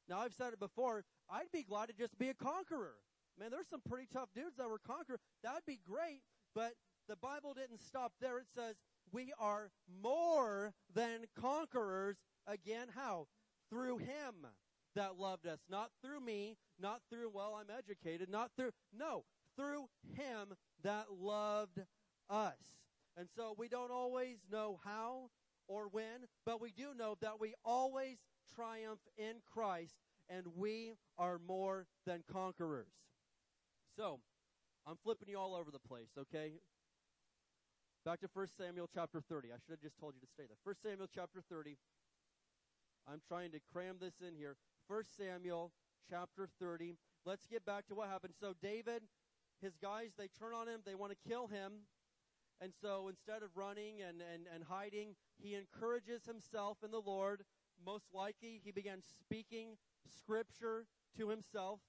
Now, I've said it before, I'd be glad to just be a conqueror. Man, there's some pretty tough dudes that were conquerors. That would be great, but the Bible didn't stop there. It says, we are more than conquerors. Again, how? Through Him that loved us. Not through me, not through, well, I'm educated, not through, no, through Him that loved us. And so we don't always know how or when, but we do know that we always triumph in Christ and we are more than conquerors. So, I'm flipping you all over the place, okay? Back to 1 Samuel chapter 30. I should have just told you to stay there. 1 Samuel chapter 30. I'm trying to cram this in here. 1 Samuel chapter 30. Let's get back to what happened. So David, his guys, they turn on him. They want to kill him. And so instead of running and, and, and hiding, he encourages himself in the Lord. Most likely, he began speaking scripture to himself.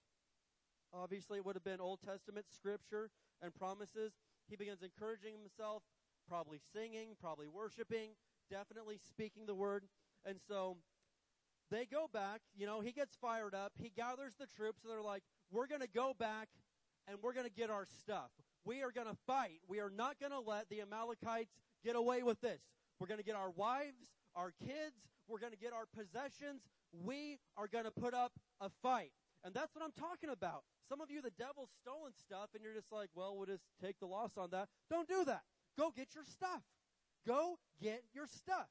Obviously, it would have been Old Testament scripture and promises. He begins encouraging himself, probably singing, probably worshiping, definitely speaking the word. And so they go back, you know, he gets fired up. He gathers the troops, and they're like, we're going to go back and we're going to get our stuff. We are going to fight. We are not going to let the Amalekites get away with this. We're going to get our wives, our kids, we're going to get our possessions. We are going to put up a fight. And that's what I'm talking about. Some of you, the devil's stolen stuff, and you're just like, well, we'll just take the loss on that. Don't do that. Go get your stuff. Go get your stuff.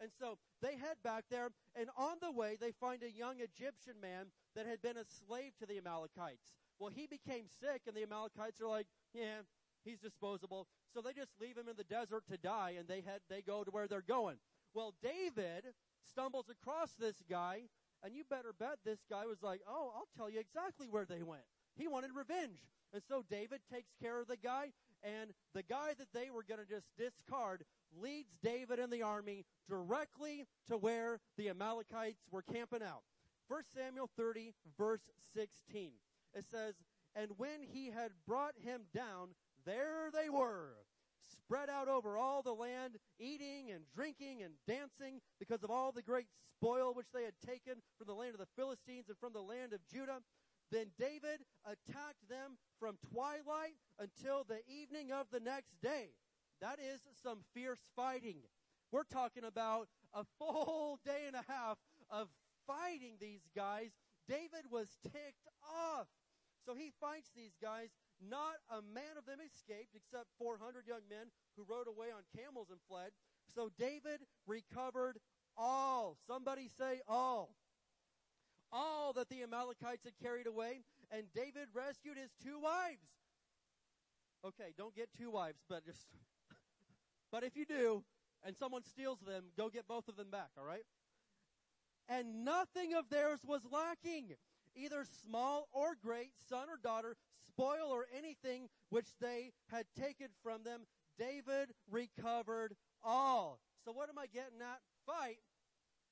And so they head back there, and on the way, they find a young Egyptian man that had been a slave to the Amalekites. Well, he became sick, and the Amalekites are like, yeah, he's disposable. So they just leave him in the desert to die, and they head, they go to where they're going. Well, David stumbles across this guy, and you better bet this guy was like, oh, I'll tell you exactly where they went. He wanted revenge. And so David takes care of the guy, and the guy that they were going to just discard leads David and the army directly to where the Amalekites were camping out. 1 Samuel 30, verse 16. It says, And when he had brought him down, there they were, spread out over all the land, eating and drinking and dancing because of all the great spoil which they had taken from the land of the Philistines and from the land of Judah. Then David attacked them from twilight until the evening of the next day. That is some fierce fighting. We're talking about a full *laughs* day and a half of fighting these guys. David was ticked off. So he fights these guys. Not a man of them escaped except 400 young men who rode away on camels and fled. So David recovered all. Somebody say all. All that the Amalekites had carried away. And David rescued his two wives. Okay, don't get two wives, but just, *laughs* but if you do, and someone steals them, go get both of them back, alright? And nothing of theirs was lacking either small or great, son or daughter, spoil or anything which they had taken from them, David recovered all. So what am I getting at? Fight.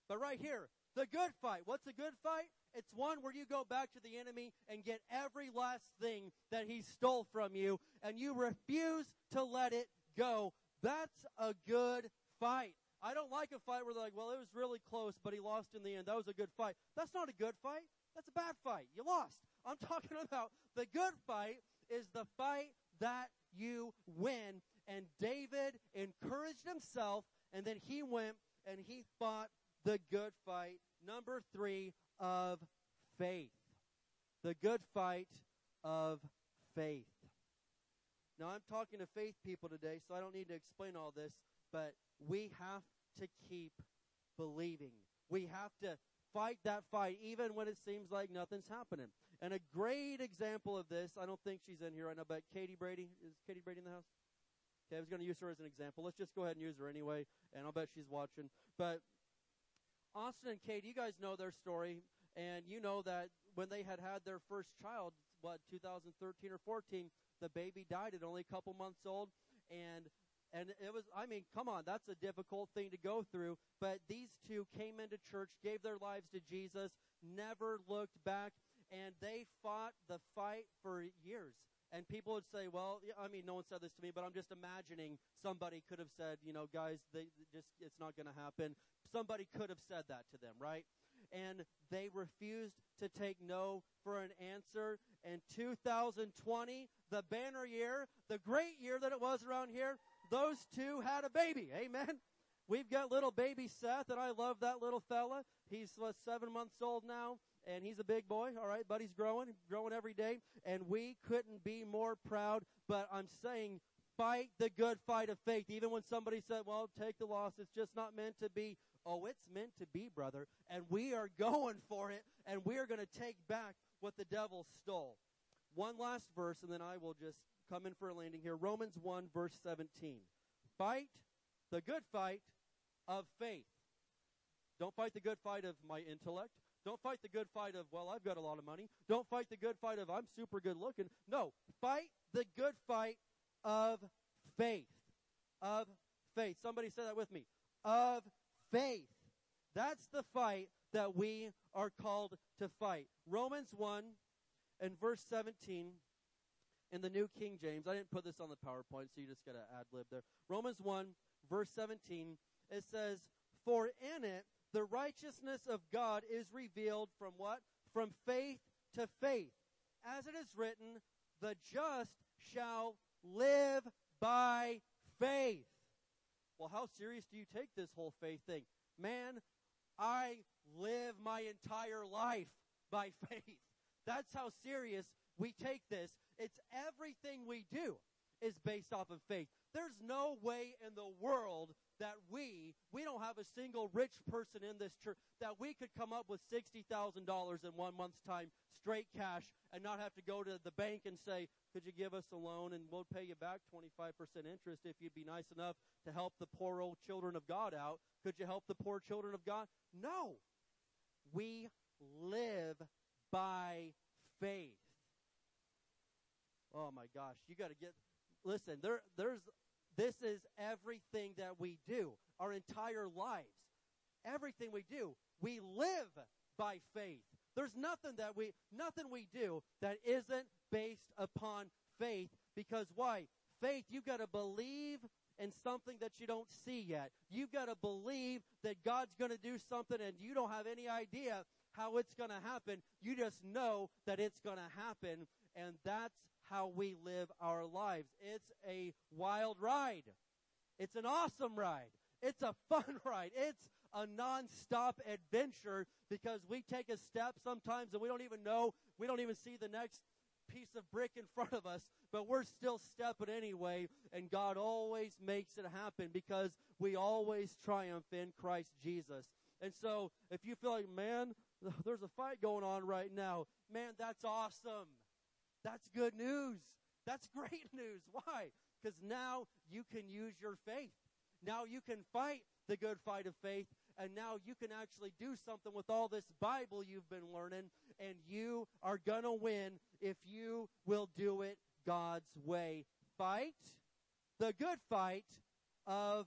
But right here, the good fight. What's a good fight? It's one where you go back to the enemy and get every last thing that he stole from you and you refuse to let it go. That's a good fight. I don't like a fight where they're like, well, it was really close, but he lost in the end. That was a good fight. That's not a good fight. That's a bad fight. You lost. I'm *laughs* talking about the good fight is the fight that you win. And David encouraged himself, and then he went and he fought the good fight. Number three of faith. The good fight of faith. Now, I'm talking to faith people today, so I don't need to explain all this, but we have to keep believing. We have to fight that fight even when it seems like nothing's happening. And a great example of this, I don't think she's in here right now, but Katie Brady. Is Katie Brady in the house? Okay, I was going to use her as an example. Let's just go ahead and use her anyway, and I'll bet she's watching. But Austin and Kate, you guys know their story, and you know that when they had had their first child, what, 2013 or 14, the baby died at only a couple months old, and and it was, I mean, come on, that's a difficult thing to go through. But these two came into church, gave their lives to Jesus, never looked back, and they fought the fight for years. And people would say, well, I mean, no one said this to me, but I'm just imagining somebody could have said, you know, guys, they just, it's not going to happen. Somebody could have said that to them, right? And they refused to take no for an answer. And 2020, the banner year, the great year that it was around here, those two had a baby. Amen. We've got little baby Seth, and I love that little fella. He's what, seven months old now, and he's a big boy. All right, but he's growing, growing every day, and we couldn't be more proud. But I'm saying fight the good fight of faith. Even when somebody said, well, take the loss, it's just not meant to be. Oh, it's meant to be, brother. And we are going for it, and we are going to take back what the devil stole. One last verse, and then I will just come in for a landing here. Romans 1, verse 17. Fight the good fight of faith. Don't fight the good fight of my intellect. Don't fight the good fight of, well, I've got a lot of money. Don't fight the good fight of, I'm super good looking. No, fight the good fight of faith. Of faith. Somebody say that with me. Of faith. That's the fight that we are called to fight. Romans 1 and verse 17 in the New King James. I didn't put this on the PowerPoint, so you just got to ad lib there. Romans 1 verse 17. It says, For in it the righteousness of God is revealed from what? From faith to faith. As it is written, the just shall live by faith. Well, how serious do you take this whole faith thing? Man, I live my entire life by *laughs* faith. That's how serious we take this. It's everything we do is based off of faith. There's no way in the world that we, we don't have a single rich person in this church, that we could come up with $60,000 in one month's time, straight cash, and not have to go to the bank and say, could you give us a loan and we'll pay you back 25% interest if you'd be nice enough to help the poor old children of God out? Could you help the poor children of God? No. We live by faith. Oh my gosh, you got to get listen, there there's this is everything that we do, our entire lives. Everything we do, we live by faith. There's nothing that we, nothing we do that isn't based upon faith because why? Faith, you've got to believe in something that you don't see yet. You've got to believe that God's going to do something and you don't have any idea how it's going to happen. You just know that it's going to happen and that's how we live our lives. It's a wild ride. It's an awesome ride. It's a *laughs* fun ride. It's a non-stop adventure because we take a step sometimes and we don't even know, we don't even see the next piece of brick in front of us, but we're still stepping anyway, and God always makes it happen because we always triumph in Christ Jesus. And so, if you feel like, man, *laughs* there's a fight going on right now, man, that's awesome. That's good news. That's *laughs* great news. Why? Because now you can use your faith. Now you can fight the good fight of faith, and now you can actually do something with all this Bible you've been learning, and you are going to win if you will do it God's way. Fight the good fight of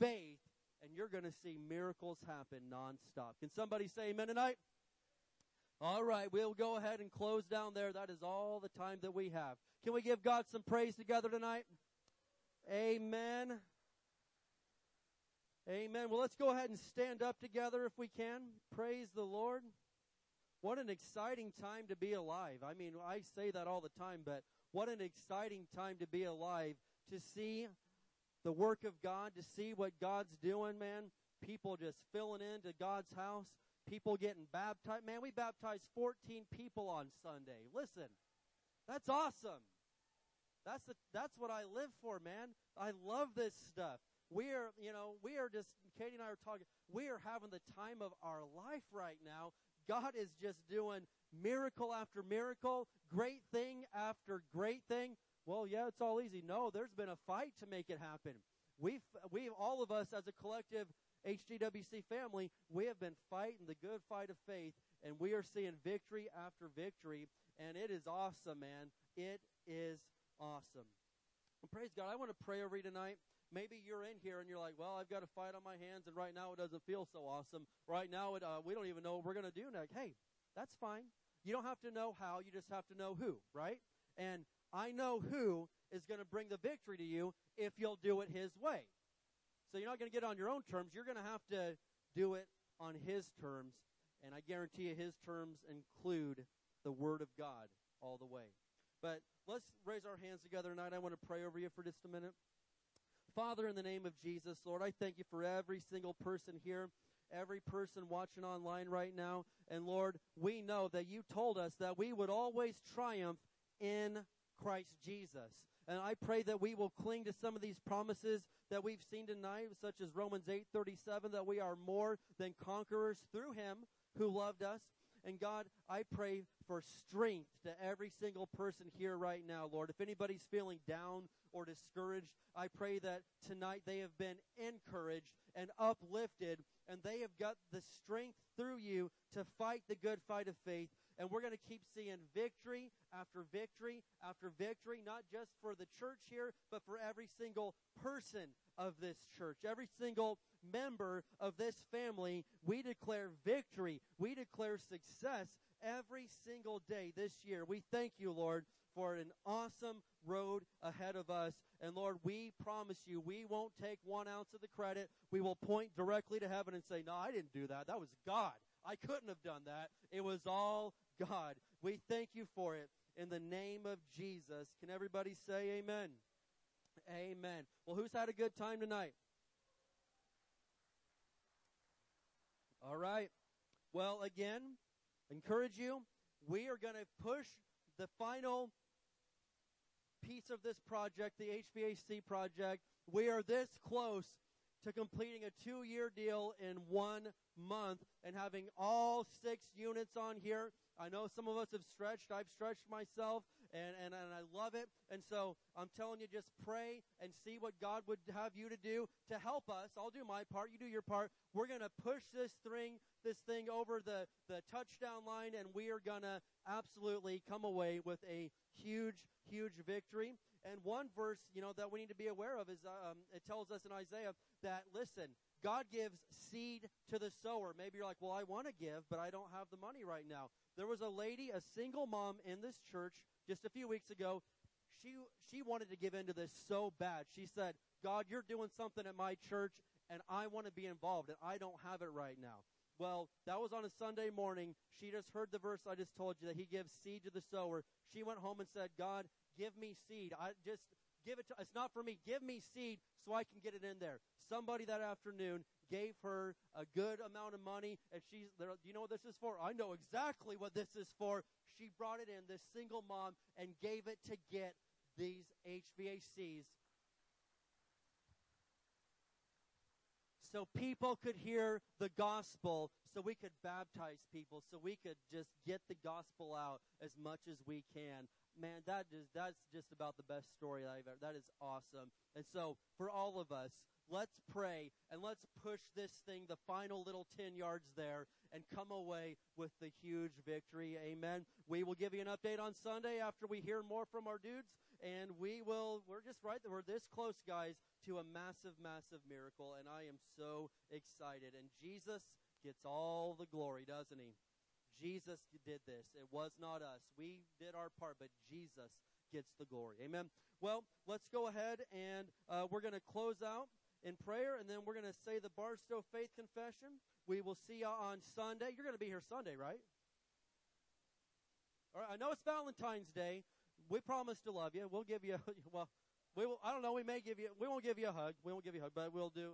faith, and you're going to see miracles happen nonstop. Can somebody say amen tonight? All right, we'll go ahead and close down there. That is all the time that we have. Can we give God some praise together tonight? Amen. Amen. Well, let's go ahead and stand up together if we can. Praise the Lord. What an exciting time to be alive. I mean, I say that all the time, but what an exciting time to be alive to see the work of God, to see what God's doing, man. People just filling into God's house people getting baptized. Man, we baptized 14 people on Sunday. Listen, that's awesome. That's the, that's what I live for, man. I love this stuff. We are, you know, we are just, Katie and I are talking, we are having the time of our life right now. God is just doing miracle after miracle, great thing after great thing. Well, yeah, it's all easy. No, there's been a fight to make it happen. We've, we've, all of us as a collective HDWC family, we have been fighting the good fight of faith, and we are seeing victory after victory, and it is awesome, man. It is awesome. And praise God. I want to pray over you tonight. Maybe you're in here and you're like, well, I've got a fight on my hands, and right now it doesn't feel so awesome. Right now, it, uh, we don't even know what we're going to do next. Hey, that's fine. You don't have to know how, you just have to know who, right? And I know who is going to bring the victory to you if you'll do it his way. So you're not going to get it on your own terms. You're going to have to do it on His terms. And I guarantee you, His terms include the Word of God all the way. But let's raise our hands together tonight. I want to pray over you for just a minute. Father, in the name of Jesus, Lord, I thank you for every single person here, every person watching online right now. And Lord, we know that you told us that we would always triumph in Christ Jesus. And I pray that we will cling to some of these promises that we've seen tonight, such as Romans 8:37 that we are more than conquerors through him who loved us. And God, I pray for strength to every single person here right now, Lord. If anybody's feeling down or discouraged, I pray that tonight they have been encouraged and uplifted and they have got the strength through you to fight the good fight of faith. And we're going to keep seeing victory after victory after victory, not just for the church here, but for every single person of this church, every single member of this family. We declare victory. We declare success every single day this year. We thank you, Lord, for an awesome road ahead of us. And Lord, we promise you, we won't take one ounce of the credit. We will point directly to heaven and say, No, I didn't do that. That was God. I couldn't have done that. It was all God. We thank you for it in the name of Jesus. Can everybody say amen? Amen. Well, who's had a good time tonight? All right. Well, again, encourage you. We are going to push the final piece of this project, the HVAC project. We are this close to completing a two year deal in one month and having all six units on here. I know some of us have stretched. I've stretched myself and, and, and I love it. And so I'm telling you, just pray and see what God would have you to do to help us. I'll do my part. You do your part. We're going to push this thing, this thing over the, the touchdown line and we are going to absolutely come away with a huge, huge victory. And one verse, you know, that we need to be aware of is, um, it tells us in Isaiah that, listen, God gives seed to the sower. Maybe you're like, well, I want to give, but I don't have the money right now. There was a lady, a single mom in this church just a few weeks ago. She, she wanted to give into this so bad. She said, God, you're doing something at my church and I want to be involved and I don't have it right now. Well, that was on a Sunday morning. She just heard the verse I just told you that he gives seed to the sower. She went home and said, God, give me seed. I just give it to, it's not for me. Give me seed so I can get it in there. Somebody that afternoon gave her a good amount of money and she's there. You know what this is for? I know exactly what this is for. She brought it in, this single mom, and gave it to get these HVACs so people could hear the gospel, so we could baptize people, so we could just get the gospel out as much as we can. Man, that is that's just about the best story I've ever. That is awesome. And so, for all of us, let's pray and let's push this thing the final little 10 yards there and come away with the huge victory. Amen. We will give you an update on Sunday after we hear more from our dudes and we will we're just right we're this close guys to a massive massive miracle and I am so excited and Jesus gets all the glory, doesn't he? Jesus did this. It was not us. We did our part, but Jesus gets the glory. Amen. Well, let's go ahead and uh, we're going to close out in prayer, and then we're going to say the Barstow Faith Confession. We will see you on Sunday. You're going to be here Sunday, right? All right. I know it's Valentine's Day. We promise to love you. We'll give you *laughs* well. We will. I don't know. We may give you. We won't give you a hug. We won't give you a hug, but we'll do.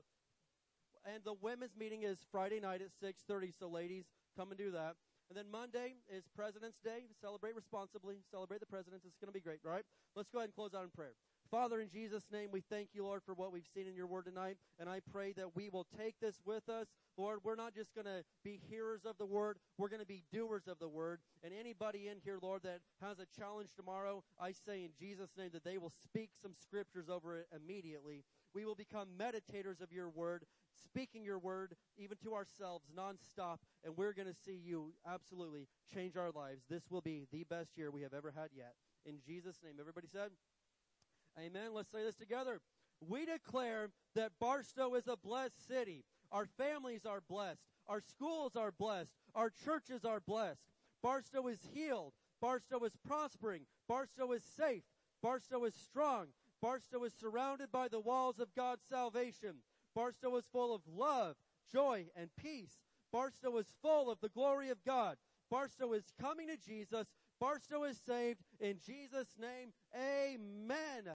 And the women's meeting is Friday night at six thirty. So ladies, come and do that. And then Monday is President's Day. Celebrate responsibly. Celebrate the presidents. It's going to be great, right? Let's go ahead and close out in prayer. Father, in Jesus' name, we thank you, Lord, for what we've seen in your word tonight. And I pray that we will take this with us. Lord, we're not just going to be hearers of the word, we're going to be doers of the word. And anybody in here, Lord, that has a challenge tomorrow, I say in Jesus' name that they will speak some scriptures over it immediately. We will become meditators of your word, speaking your word even to ourselves nonstop. And we're going to see you absolutely change our lives. This will be the best year we have ever had yet. In Jesus' name, everybody said, Amen. Let's say this together. We declare that Barstow is a blessed city. Our families are blessed. Our schools are blessed. Our churches are blessed. Barstow is healed. Barstow is prospering. Barstow is safe. Barstow is strong. Barstow is surrounded by the walls of God's salvation. Barstow is full of love, joy, and peace. Barstow is full of the glory of God. Barstow is coming to Jesus. Barstow is saved. In Jesus' name, amen.